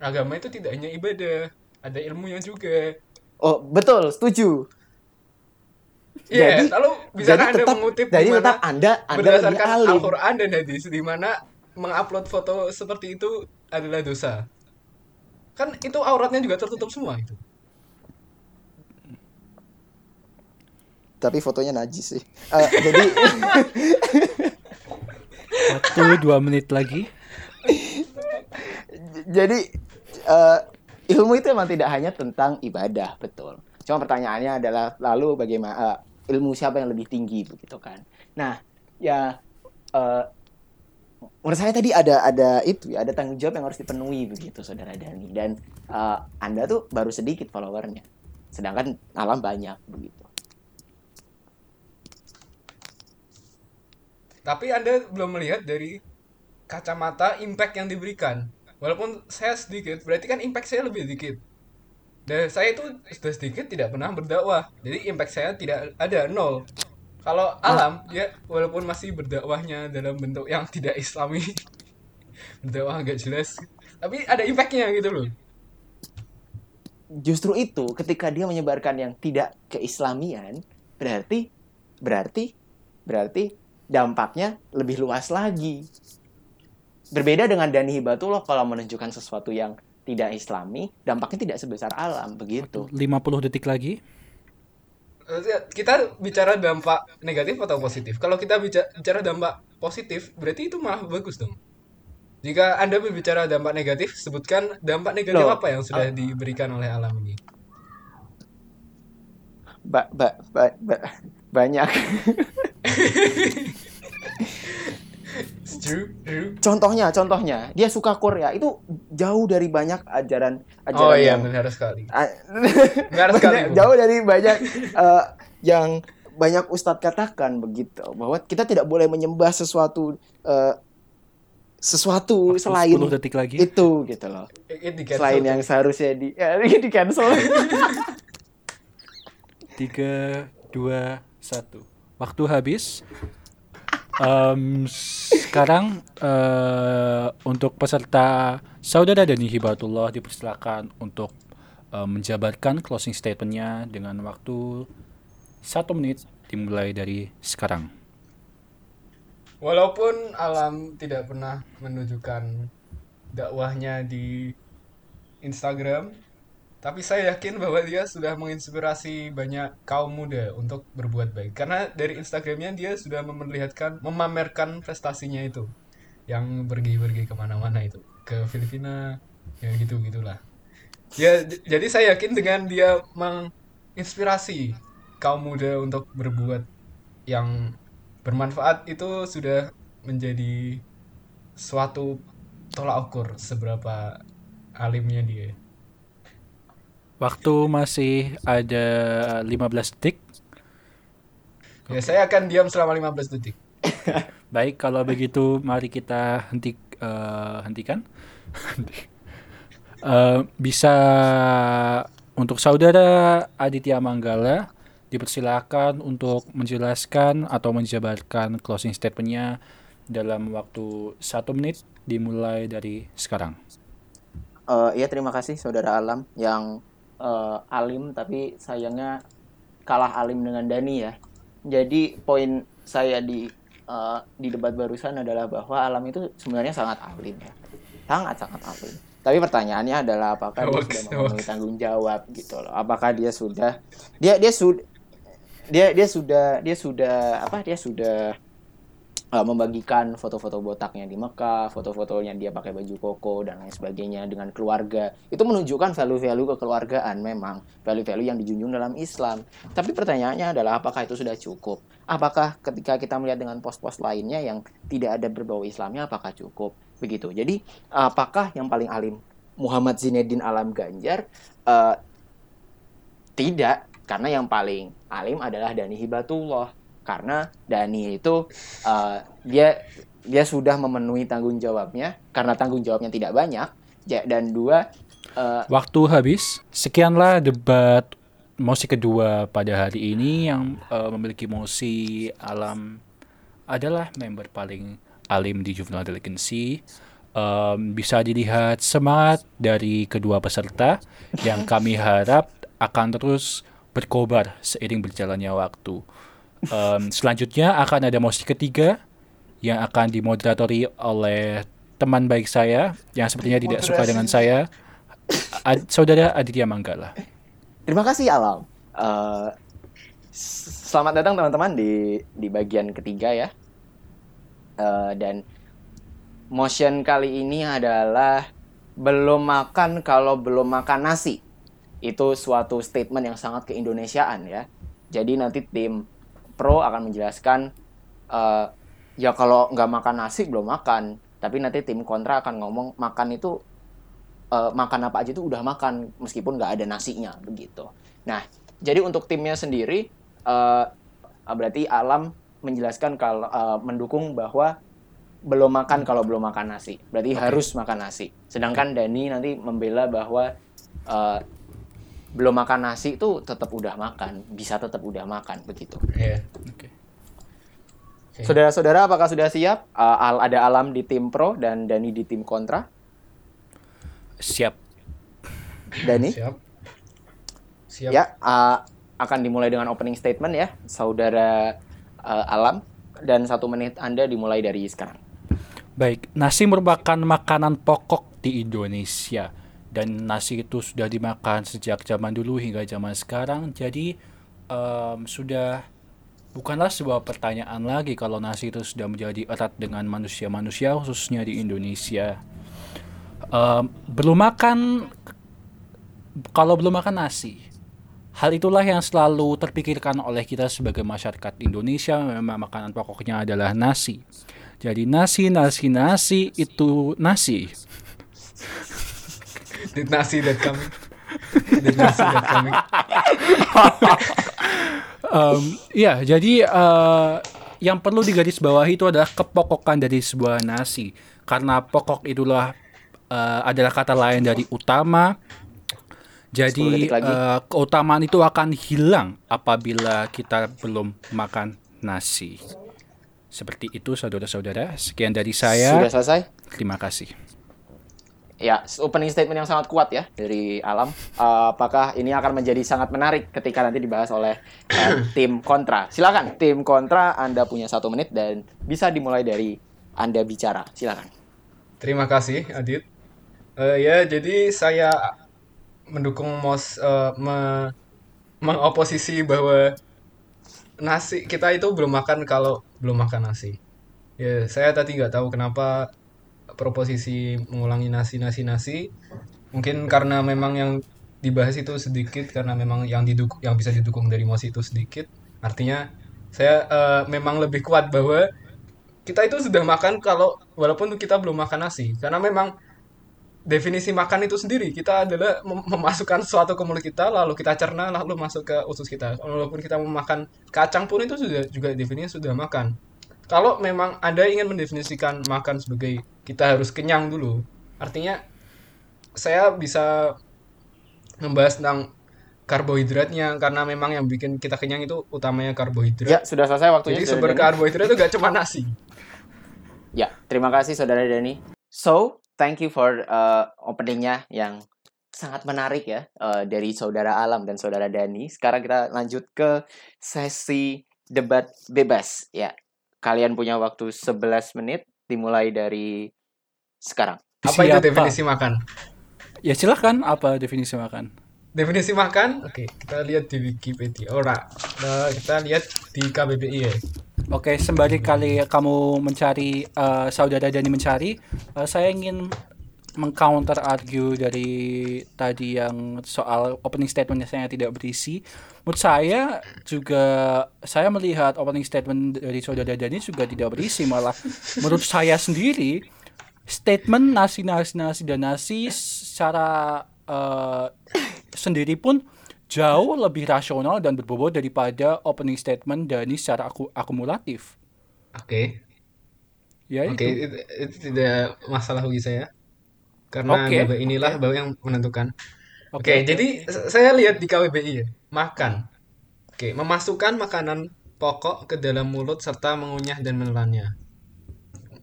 Agama itu tidak hanya ibadah, ada ilmunya juga. oh betul setuju Iya, Jadi- lalu bisa jadi Anda tetap mengutip jadi tetap anda anda berdasarkan Al-Quran dan hadis di mana mengupload foto seperti itu adalah dosa. Kan itu auratnya juga tertutup semua itu. tapi fotonya najis sih Eh, jadi Waktu dua menit lagi. jadi eh, ilmu itu emang tidak hanya tentang ibadah betul Cuma pertanyaannya adalah lalu bagaimana eh, ilmu siapa yang lebih tinggi begitu kan. Nah, ya eh, menurut saya tadi ada ada itu ya, ada tanggung jawab yang harus dipenuhi begitu Saudara Dani dan eh, Anda tuh baru sedikit followernya. Sedangkan alam banyak begitu. Tapi Anda belum melihat dari kacamata impact yang diberikan. Walaupun saya sedikit, berarti kan impact saya lebih sedikit. Dan saya itu sudah sedikit tidak pernah berdakwah. Jadi impact saya tidak ada nol. Kalau alam, ya walaupun masih berdakwahnya dalam bentuk yang tidak islami, berdakwah agak jelas, tapi ada impactnya gitu loh. Justru itu ketika dia menyebarkan yang tidak keislamian berarti berarti berarti dampaknya lebih luas lagi. Berbeda dengan Dani Hibatullah kalau menunjukkan sesuatu yang tidak islami, dampaknya tidak sebesar alam begitu. 50 detik lagi. Kita bicara dampak negatif atau positif. Kalau kita bica- bicara dampak positif, berarti itu malah bagus dong. Jika Anda berbicara dampak negatif, sebutkan dampak negatif Loh, apa yang sudah diberikan oleh alam ini. Ba- ba- ba- ba- banyak. Contohnya, contohnya, dia suka Korea itu jauh dari banyak ajaran ajaran Oh iya, yang benar sekali. Benar sekali. jauh dari banyak eh, yang banyak ustadz katakan begitu bahwa kita tidak boleh menyembah sesuatu eh, sesuatu Waktu selain 10 detik lagi. itu gitu loh It- it selain yang seharusnya di ya, di cancel 3 2 1. Waktu habis. Em, sekarang eh, untuk peserta saudara Dani Hibatullah dipersilakan untuk eh, menjabarkan closing statementnya dengan waktu satu menit dimulai dari sekarang. Walaupun alam tidak pernah menunjukkan dakwahnya di Instagram, tapi saya yakin bahwa dia sudah menginspirasi banyak kaum muda untuk berbuat baik. Karena dari Instagramnya dia sudah memperlihatkan, memamerkan prestasinya itu, yang pergi-pergi ke mana-mana itu, ke Filipina, ya gitu gitulah. Ya, jadi saya yakin dengan dia menginspirasi kaum muda untuk berbuat yang bermanfaat itu sudah menjadi suatu tolak ukur seberapa alimnya dia. Waktu masih ada 15 detik. Ya, saya akan diam selama 15 detik. Baik, kalau begitu mari kita henti eh, hentikan. Eh, bisa untuk saudara Aditya Manggala dipersilakan untuk menjelaskan atau menjabarkan closing statementnya dalam waktu satu menit dimulai dari sekarang. Eh, iya terima kasih saudara Alam yang eh, alim tapi sayangnya kalah alim dengan Dani ya. Jadi poin saya di eh, di debat barusan adalah bahwa Alam itu sebenarnya sangat alim ya, sangat sangat alim. Tapi pertanyaannya adalah apakah dia sudah memenuhi tanggung jawab gitu loh? Apakah dia sudah dia dia sudah dia dia sudah dia sudah apa dia sudah uh, membagikan foto-foto botaknya di Mekah, foto-fotonya dia pakai baju koko dan lain sebagainya dengan keluarga. Itu menunjukkan value-value kekeluargaan memang, value-value yang dijunjung dalam Islam. Tapi pertanyaannya adalah apakah itu sudah cukup? Apakah ketika kita melihat dengan pos-pos lainnya yang tidak ada berbau Islamnya apakah cukup? Begitu. Jadi apakah yang paling alim Muhammad Zinedine Alam Ganjar Eh, tidak, karena yang paling alim adalah Dani Hibatullah. Karena Dani itu eh, dia dia sudah memenuhi tanggung jawabnya karena tanggung jawabnya tidak banyak dan dua eh, Waktu habis. Sekianlah debat mosi kedua pada hari ini yang eh, memiliki mosi alam adalah member paling alim di Juvenile Delegacy. Em, bisa dilihat semangat dari kedua peserta yang kami harap akan terus berkobar seiring berjalannya waktu. Em, selanjutnya akan ada mosi ketiga yang akan dimoderatori oleh teman baik saya yang sepertinya tidak suka dengan saya, Ad- saudara Aditya Manggala. terima kasih Alam. S- selamat datang teman-teman di di bagian ketiga ya. Eh, dan motion kali ini adalah belum makan kalau belum makan nasi. itu suatu statement yang sangat keindonesiaan ya. Jadi nanti tim pro akan menjelaskan eh, ya kalau nggak makan nasi belum makan. Tapi nanti tim kontra akan ngomong makan itu eh, makan apa aja itu udah makan meskipun nggak ada nasinya begitu. Nah, jadi untuk timnya sendiri eh, berarti Alam menjelaskan kalau eh, mendukung bahwa belum makan kalau belum makan nasi. Berarti harus makan nasi. Sedangkan Dani nanti membela bahwa eh, belum makan nasi itu tetap udah makan, bisa tetap udah makan begitu. Iya. Oke. Oke. Saudara-saudara apakah sudah siap? Eh, al- ada Alam di tim pro dan Dani di tim kontra. Siap. Dani? Siap. Siap. Ya, uh, akan dimulai dengan opening statement ya, saudara uh, Alam. Dan satu menit Anda dimulai dari sekarang. Baik, nasi merupakan makanan pokok di Indonesia dan nasi itu sudah dimakan sejak zaman dulu hingga zaman sekarang. Jadi em, sudah bukanlah sebuah pertanyaan lagi kalau nasi itu sudah menjadi erat dengan manusia-manusia khususnya di Indonesia. Em, belum makan kalau belum makan nasi. Hal itulah yang selalu terpikirkan oleh kita sebagai masyarakat Indonesia memang makanan pokoknya adalah nasi. Jadi nasi, nasi, nasi itu nasi. Ditnasi.com. Ditnasi.com. Em, ya, jadi eh, yang perlu digarisbawahi itu adalah kepokokan dari sebuah nasi. Karena pokok itulah eh, adalah kata lain dari utama. 10 Jadi eh, keutamaan itu akan hilang apabila kita belum makan nasi. Seperti itu saudara-saudara. Sekian dari saya. Sudah selesai? Terima kasih. Ya, opening statement yang sangat kuat ya dari Alam. Uh, apakah ini akan menjadi sangat menarik ketika nanti dibahas oleh uh, tim kontra? Silakan, tim kontra. Anda punya satu menit dan bisa dimulai dari Anda bicara. Silakan. Terima kasih, Adit. Eh, ya, jadi saya mendukung Mos eh, me- mengoposisi bahwa nasi kita itu belum makan kalau belum makan nasi. Ya, saya tadi nggak tahu kenapa proposisi mengulangi nasi nasi nasi. Mungkin karena memang yang dibahas itu sedikit karena memang yang didukung yang bisa didukung dari Mos itu sedikit. Artinya saya eh, memang lebih kuat bahwa kita itu sudah makan kalau walaupun kita belum makan nasi karena memang definisi makan itu sendiri kita adalah mem- memasukkan sesuatu ke mulut kita lalu kita cerna lalu masuk ke usus kita walaupun kita memakan kacang pun itu sudah juga definisinya sudah makan kalau memang anda ingin mendefinisikan makan sebagai kita harus kenyang dulu artinya saya bisa membahas tentang karbohidratnya karena memang yang bikin kita kenyang itu utamanya karbohidrat Ya, sudah selesai waktunya. jadi sumber karbohidrat itu gak cuma nasi Ya, terima kasih saudara Dani. So, thank you for uh, openingnya yang sangat menarik ya uh, dari saudara Alam dan saudara Dani. Sekarang kita lanjut ke sesi debat bebas. Ya, kalian punya waktu 11 menit dimulai dari sekarang. apa itu Siapa? definisi makan Ya silahkan apa definisi makan? Definisi makan, oke kita lihat di Wikipedia. Ora, Nah, kita lihat di KBBI ya. Oke, sembari kali kamu mencari eh, saudara Dani mencari, eh, saya ingin mengcounter argue dari tadi yang soal opening statementnya saya tidak berisi. Menurut saya juga saya melihat opening statement dari saudara Dani juga tidak berisi malah menurut saya sendiri statement nasi nasi nasi dan nasi secara eh, sendiri pun jauh lebih rasional dan berbobot daripada opening statement Dani secara aku akumulatif. Oke, Ya oke itu. itu, itu tidak masalah bagi saya. Karena Oke, KBBI inilah bahwa yang menentukan. Oke, Oke. jadi s- saya lihat di KBBI ya, makan. Oke, memasukkan makanan pokok ke dalam mulut serta mengunyah dan menelannya.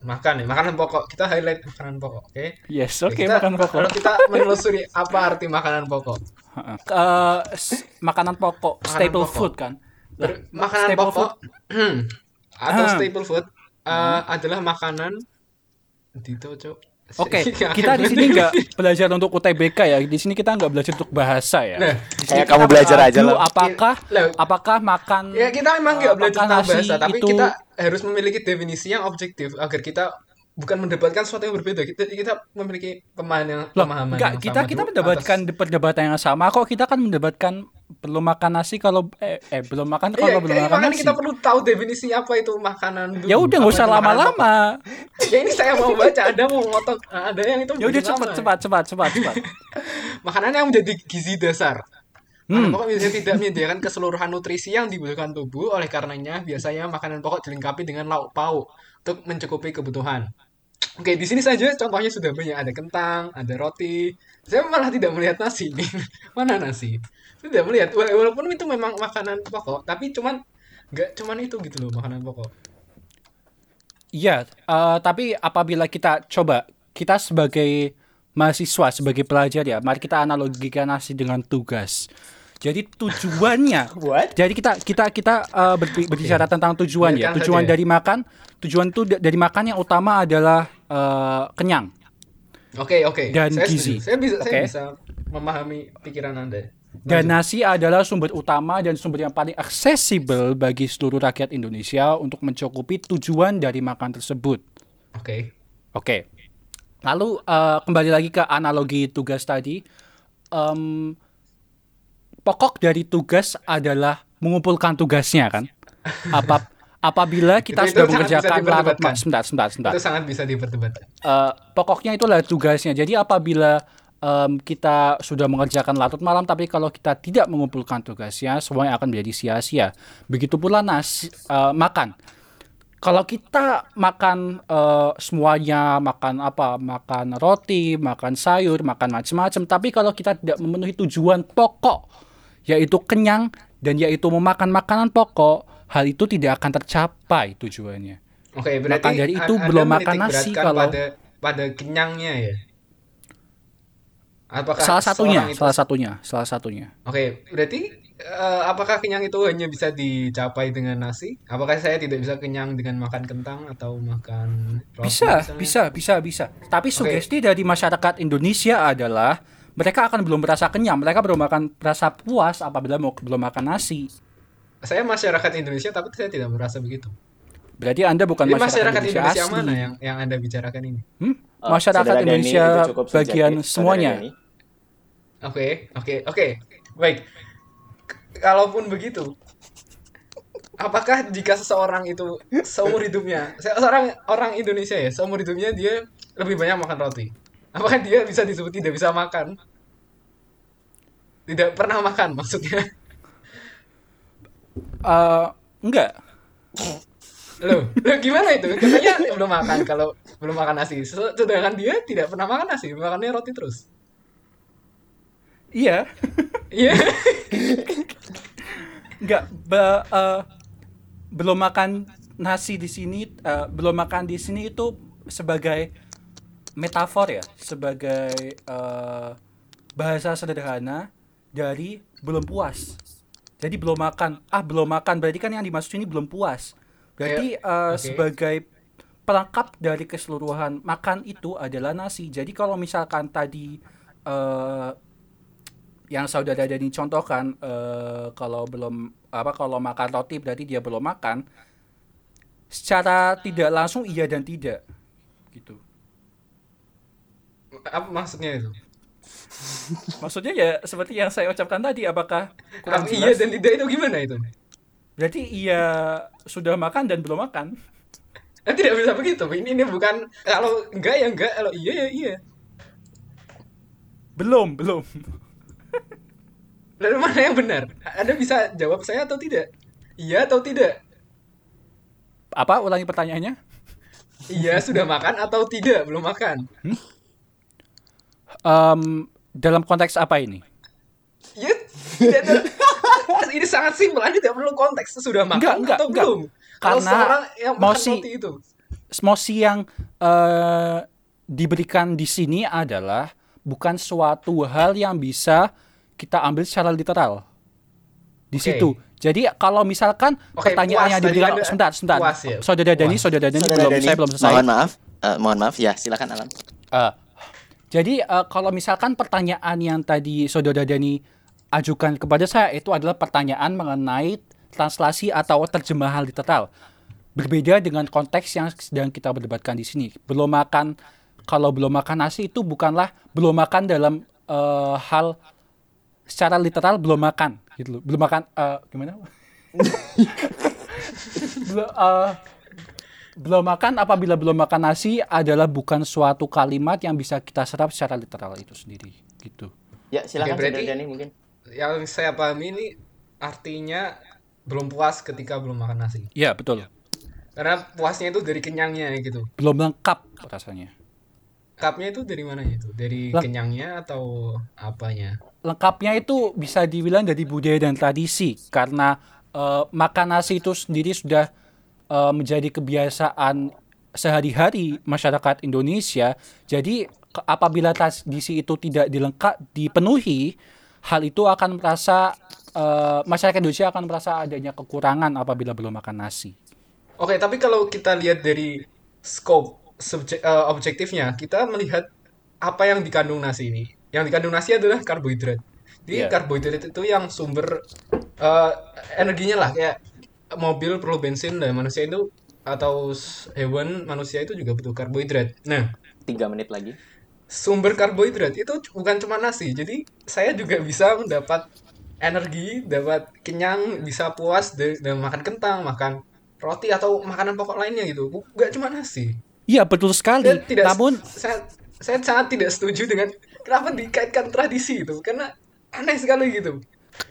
Makan ya, makanan pokok. Kita highlight makanan pokok, oke? Yes, Oke, oke kita- makan pokok. Kalau kita menelusuri apa arti makanan pokok. S- makanan pokok, Makanan staple pokok. food kan. Lah, Ber- makanan staple pokok food atau Ah. staple food uh, adalah makanan Dito, Cok. Oke, Ya, kita di sini nggak belajar untuk UTBK ya. Di sini kita nggak belajar untuk bahasa ya. Nah, Kayak kita kamu belajar aja lah. Apakah Lah, apakah makan ya kita memang nggak eh, belajar tentang bahasa, tapi itu kita harus memiliki definisi yang objektif agar kita bukan mendapatkan sesuatu yang berbeda. Kita kita memiliki pemahaman yang Loh, pemahaman enggak, yang kita sama kita mendapatkan atas- perdebatan yang sama kok. Kita kan mendapatkan belum makan nasi kalau eh, eh belum makan Iya, kalau belum iya, makan makanya nasi. kita perlu tahu definisi apa itu makanan. Ya udah nggak usah makanan lama-lama. Ya ini saya mau baca, ada mau motong, ada yang itu Ya udah cepat cepat cepat cepat cepat. Makanan yang menjadi gizi dasar. Makanan Hmm. pokok biasanya tidak menyediakan keseluruhan nutrisi yang dibutuhkan tubuh, oleh karenanya biasanya makanan pokok dilengkapi dengan lauk pauk untuk mencukupi kebutuhan. Oke, di sini saja contohnya sudah banyak. Ada kentang, ada roti. Saya malah tidak melihat nasi ini. Mana nasi? Tidak melihat. Wala- Walaupun itu memang makanan pokok, tapi cuman nggak cuman itu gitu loh makanan pokok. Iya, eh, tapi apabila kita coba kita sebagai mahasiswa, sebagai pelajar ya, mari kita analogikan nasi dengan tugas. Jadi tujuannya, What? jadi kita kita kita berbi- berbicara tentang tujuan ya. Biarkan Tujuan saja. dari makan, tujuan tuh da- dari makan yang utama adalah eh, kenyang. Oke, oke. Dan saya gizi. setuju. Saya bisa saya Oke. bisa memahami pikiran Anda. Dan nasi adalah sumber utama dan sumber yang paling aksesibel bagi seluruh rakyat Indonesia untuk mencukupi tujuan dari makan tersebut. Oke. Oke. Lalu eh, kembali lagi ke analogi tugas tadi. Em, pokok dari tugas adalah mengumpulkan tugasnya kan. Apa apabila kita Itu- itu sudah bisa mengerjakan larut sebentar sebentar sebentar. Itu sangat bisa diperdebatkan. Eh, pokoknya itulah tugasnya. Jadi apabila em, kita sudah mengerjakan larut malam, tapi kalau kita tidak mengumpulkan tugasnya, semuanya akan menjadi sia-sia. Begitu pula nasi eh, makan. Kalau kita makan eh, semuanya, makan apa, makan roti, makan sayur, makan macam-macam, tapi kalau kita tidak memenuhi tujuan pokok, yaitu kenyang dan yaitu memakan makanan pokok, hal itu tidak akan tercapai tujuannya. Oke, berarti Maka dari itu belum makan nasi kalau- pada pada kenyangnya ya. Apakah Salah satunya, itu- salah satunya, salah satunya. Oke, berarti eh, apakah kenyang itu hanya bisa dicapai dengan nasi? Apakah saya tidak bisa kenyang dengan makan kentang atau makan roti Bisa, misalnya? bisa, bisa, bisa. Tapi sugesti dari masyarakat Indonesia adalah mereka akan belum merasa kenyang, mereka belum akan merasa puas apabila mau belum makan nasi. Saya masyarakat Indonesia tapi saya tidak merasa begitu. Berarti Anda bukan Jadi masyarakat, masyarakat Indonesia, Indonesia asli. mana yang yang Anda bicarakan ini? Hmm? Oh, masyarakat Indonesia bagian saudara Oke, oke, oke. Baik. Kalaupun begitu, apakah jika seseorang itu seumur hidupnya, se- seorang orang Indonesia ya, seumur hidupnya dia lebih banyak makan roti. Apakah dia bisa disebut tidak bisa makan? Tidak pernah makan maksudnya. Eh, enggak. Loh, loh gimana itu? Katanya belum makan kalau belum makan nasi. Sed- Sedangkan dia tidak pernah makan nasi, makannya roti terus. Iya. Iya. Enggak, be- eh, belum makan nasi di sini, eh, belum makan di sini itu sebagai metafor ya, sebagai eh, bahasa sederhana dari belum puas. Jadi belum makan, ah belum makan berarti kan yang dimaksud ini belum puas. Berarti eh, oke. sebagai pelengkap dari keseluruhan makan itu adalah nasi. Jadi kalau misalkan tadi eh, yang saudara Dani contohkan eh, kalau belum apa kalau makan roti berarti dia belum makan secara tidak langsung iya dan tidak gitu Apa maksudnya itu? maksudnya ya seperti yang saya ucapkan tadi apakah kurang iya dan tidak itu gimana itu? berarti iya sudah makan dan belum makan Eh, tidak bisa begitu. Ini ini bukan kalau enggak ya enggak, kalau iya ya iya. belum belum Lalu mana yang benar? Anda bisa jawab saya atau tidak? Iya atau tidak? apa ulangi pertanyaannya Iya sudah makan atau tidak? Belum makan. Em, dalam konteks apa ini ada- ini sangat simpel. Anda tidak perlu konteks sudah makan Enggak, enggak, atau enggak. belum. Kalau Karena seorang yang mosi- itu. mosi yang eh, diberikan di sini adalah bukan suatu hal yang bisa kita ambil secara literal di Oke. situ. Jadi kalau misalkan Oke, pertanyaan puas diberikan Anda- sebentar, sebentar. puas ya? Saudara Dani, saudara Dani belum Denny, saya belum selesai. Mohon maaf. Eh, mohon maaf ya, silakan Alam. Eh, jadi eh, kalau misalkan pertanyaan yang tadi saudara Dani ajukan kepada saya itu adalah pertanyaan mengenai translasi atau terjemahan literal. berbeda dengan konteks yang sedang kita berdebatkan di sini. Belum makan kalau belum makan nasi itu bukanlah belum makan dalam eh, hal secara literal belum makan gitu loh. Belum makan eh, gimana? belum eh, belum makan apabila belum makan nasi adalah bukan suatu kalimat yang bisa kita serap secara literal itu sendiri gitu. Ya, silakan Oke, berarti- Dani mungkin. Yang saya pahami ini artinya belum puas ketika belum makan nasi. Iya, betul. Karena puasnya itu dari kenyangnya gitu. Belum lengkap rasanya. Cupnya itu dari mana itu? Dari Lah. kenyangnya atau apanya? Lengkapnya itu bisa dibilang dari budaya dan tradisi karena eh, makan nasi itu sendiri sudah eh, menjadi kebiasaan sehari-hari masyarakat Indonesia. Jadi apabila tradisi itu tidak dilengkap dipenuhi, hal itu akan merasa eh, masyarakat Indonesia akan merasa adanya kekurangan apabila belum makan nasi. Oke, tapi kalau kita lihat dari scope subjek, eh, objektifnya, kita melihat apa yang dikandung nasi ini. Yang dikandung nasi adalah karbohidrat. Jadi Iya. karbohidrat itu yang sumber eh, energinya lah kayak mobil perlu bensin dan manusia itu atau hewan manusia itu juga butuh karbohidrat. Nah, Tiga menit lagi. sumber karbohidrat itu bukan cuma nasi. Jadi saya juga bisa mendapat energi, dapat kenyang, bisa puas dengan makan kentang, makan roti atau makanan pokok lainnya gitu. Bu- Nggak cuma nasi. Iya betul sekali. Dan tidak Namun saya saya sangat tidak setuju dengan kenapa dikaitkan tradisi itu karena aneh sekali gitu.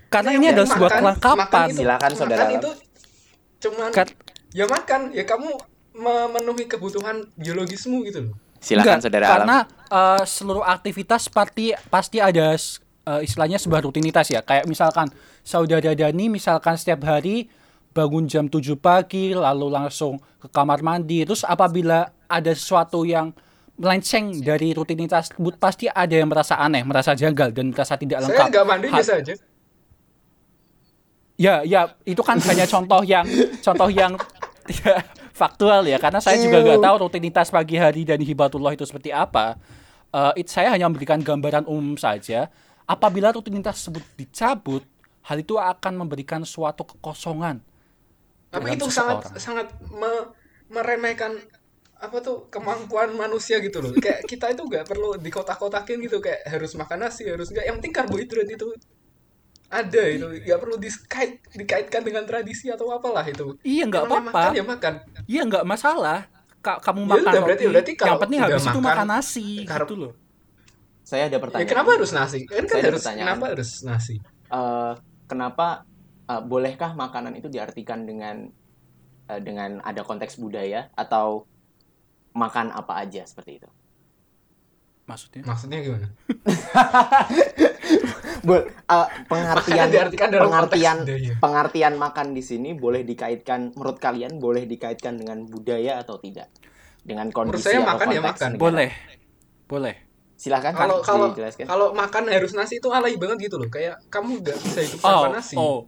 karena Ya, ini ya, adalah sebuah kelengkapan. itu- Silakan, saudara Makan itu cuman Kat- ya makan, ya kamu memenuhi kebutuhan biologismu gitu loh. Silakan Enggak, Saudara karena Alam. eh, seluruh aktivitas pasti pasti ada eh, istilahnya sebuah rutinitas ya. Kayak misalkan saudara Dani misalkan setiap hari bangun jam 7 pagi lalu langsung ke kamar mandi. Terus apabila ada sesuatu yang melenceng dari rutinitas tersebut pasti ada yang merasa aneh, merasa janggal dan merasa tidak lengkap. Saya nggak mandi biasa aja. Ya, ya, itu kan hanya contoh yang contoh yang tidak faktual ya, karena saya juga nggak tahu rutinitas pagi hari dan hibatullah itu seperti apa. Eh, it, saya hanya memberikan gambaran umum saja. Apabila rutinitas tersebut dicabut, hal itu akan memberikan suatu kekosongan. Tapi itu sangat sangat me- meremehkan apa tuh kemampuan manusia gitu loh. Kayak kita itu nggak perlu dikotak-kotakin gitu kayak harus makan nasi, harus nggak. Yang penting karbohidrat itu ada itu nggak perlu dikait dikaitkan dengan tradisi atau apalah itu. Iya, nggak apa-apa. Makan ya makan. Iya nggak masalah. Ka- kamu Ya makan udah, berarti- roti, berarti yang penting habis itu makan makan nasi karb- gitu loh. Saya ada Ya pertanyaan. kenapa harus nasi? Kan kan harus kenapa harus nasi? Eh, kenapa eh, bolehkah makanan itu diartikan dengan eh, dengan ada konteks budaya atau makan apa aja seperti itu? Maksudnya? Maksudnya gimana? Bol, eh, pengertian pengertian konteks budaya. pengertian makan di sini boleh dikaitkan menurut kalian boleh dikaitkan dengan budaya atau tidak? Dengan kondisi saya atau makan ya makan. negara? Boleh. Boleh. Silahkan Kalau kalau kalau makan harus nasi itu alay banget gitu loh. Kayak kamu nggak bisa hidup Oh, tanpa nasi. oh.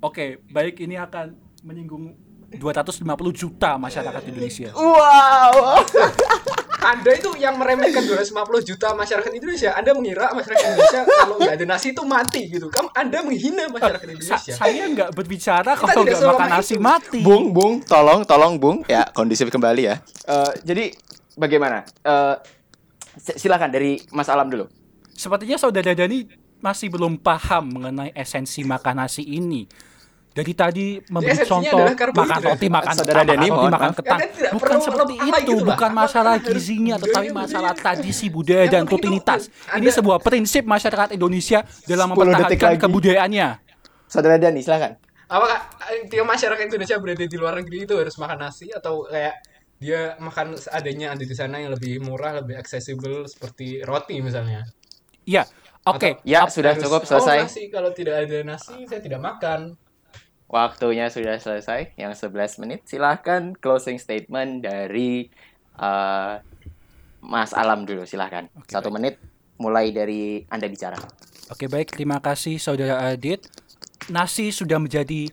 Oke, baik ini akan menyinggung 250 juta masyarakat Indonesia. Wow. Anda itu yang meremehkan 250 juta masyarakat Indonesia. Anda mengira masyarakat Indonesia kalau nggak ada nasi itu mati gitu. Kamu Anda menghina masyarakat Sa- Indonesia. saya nggak berbicara Kita kalau nggak makan nasi itu. mati. Bung, Bung, tolong, tolong, Bung. Ya, kondisif kembali ya. Eh, jadi bagaimana? Eh, si- silakan dari Mas Alam dulu. Sepertinya saudara Dani masih belum paham mengenai esensi makan nasi ini. Dari tadi memberi contoh makan roti, makan Saudara kentang, makan roti, makan tidak Bukan seperti itu, gitu bukan masalah gizinya, tetapi masalah tradisi budaya dan rutinitas. Ini sebuah prinsip masyarakat Indonesia dalam 10 detik mempertahankan kebudayaannya. Saudara Dani, silakan. Apakah tiap masyarakat Indonesia berada di luar negeri itu harus makan nasi atau kayak dia makan seadanya ada di sana yang lebih murah, lebih accessible seperti roti misalnya? Iya, oke. Ya, Ap- sudah cukup Oh, selesai. nasi kalau tidak ada nasi saya tidak makan. Waktunya sudah selesai, yang 11 menit. Silahkan closing statement dari eh, Mas Alam dulu, silahkan. Oke, Satu menit, mulai dari Anda bicara. Oke baik, terima kasih saudara Adit. Nasi sudah menjadi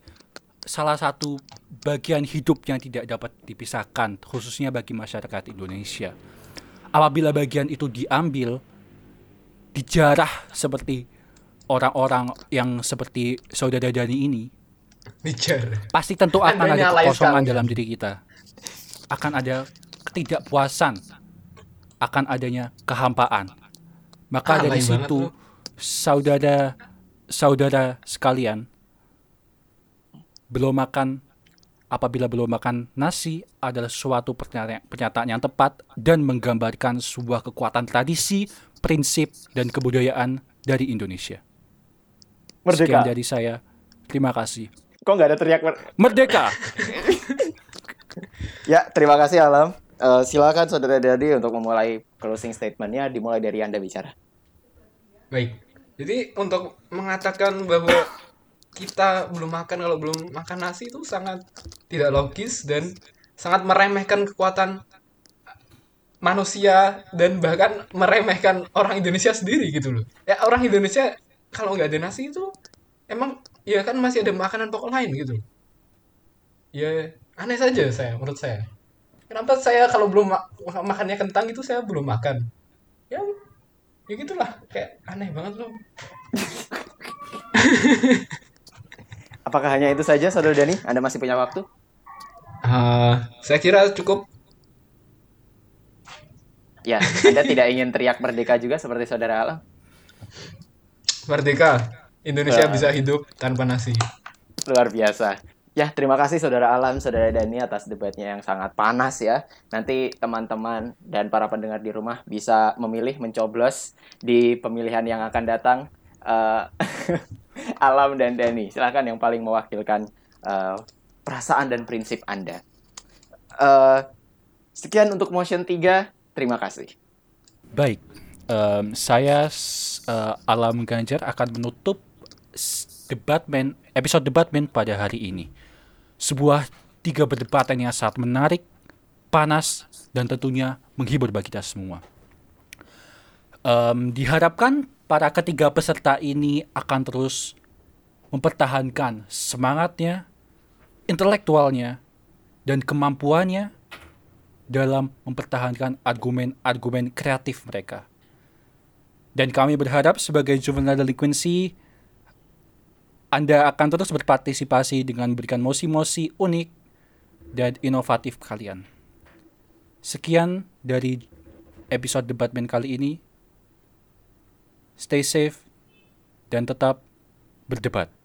salah satu bagian hidup yang tidak dapat dipisahkan, khususnya bagi masyarakat Indonesia. Apabila bagian itu diambil, dijarah seperti orang-orang yang seperti saudara Dani ini, Bicara. pasti tentu akan Anda ada kekosongan dalam diri kita. Akan ada ketidakpuasan. Akan adanya kehampaan. Maka Alay dari situ saudara saudara sekalian belum makan apabila belum makan nasi adalah suatu pernyataan, pernyataan yang tepat dan menggambarkan sebuah kekuatan tradisi, prinsip dan kebudayaan dari Indonesia. Merdeka. Sekian dari saya. Terima kasih. Kok nggak ada teriak mer- Merdeka. Ya, terima kasih Alam. Eh, silakan Saudara Dadi untuk memulai closing statementnya dimulai dari Anda bicara. Baik. Jadi untuk mengatakan bahwa kita belum makan kalau belum makan nasi itu sangat tidak logis dan sangat meremehkan kekuatan manusia dan bahkan meremehkan orang Indonesia sendiri gitu loh. Ya orang Indonesia kalau nggak ada nasi itu emang ya kan masih ada makanan pokok lain gitu. Ya aneh saja saya menurut saya. Kenapa saya kalau belum ma- makannya kentang itu saya belum makan? Ya ya gitulah kayak aneh banget loh. Apakah hanya itu saja Saudara Dani? Anda masih punya waktu? Ah, saya kira cukup Ya, Anda tidak ingin teriak merdeka juga seperti Saudara Alam? merdeka. Indonesia Nah. bisa hidup tanpa nasi. Luar biasa. Ya, terima kasih Saudara Alam, Saudara Dani atas debatnya yang sangat panas ya. Nanti teman-teman dan para pendengar di rumah bisa memilih mencoblos di pemilihan yang akan datang. Eh, Alam dan Dani, silahkan yang paling mewakilkan eh, perasaan dan prinsip Anda. Eh, sekian untuk Motion 3. Terima kasih. Baik, em, saya eh, Alam Ganjar akan menutup debatmen episode debatmen pada hari ini. Sebuah tiga perdebatan yang sangat menarik, panas, dan tentunya menghibur bagi kita semua. Em, diharapkan para ketiga peserta ini akan terus mempertahankan semangatnya, intelektualnya, dan kemampuannya dalam mempertahankan argumen-argumen kreatif mereka. Dan kami berharap sebagai juvenile delinquency, Anda akan terus berpartisipasi dengan memberikan mosi-mosi unik dan inovatif kalian. Sekian dari episode debatmen kali ini. Stay safe dan tetap berdebat.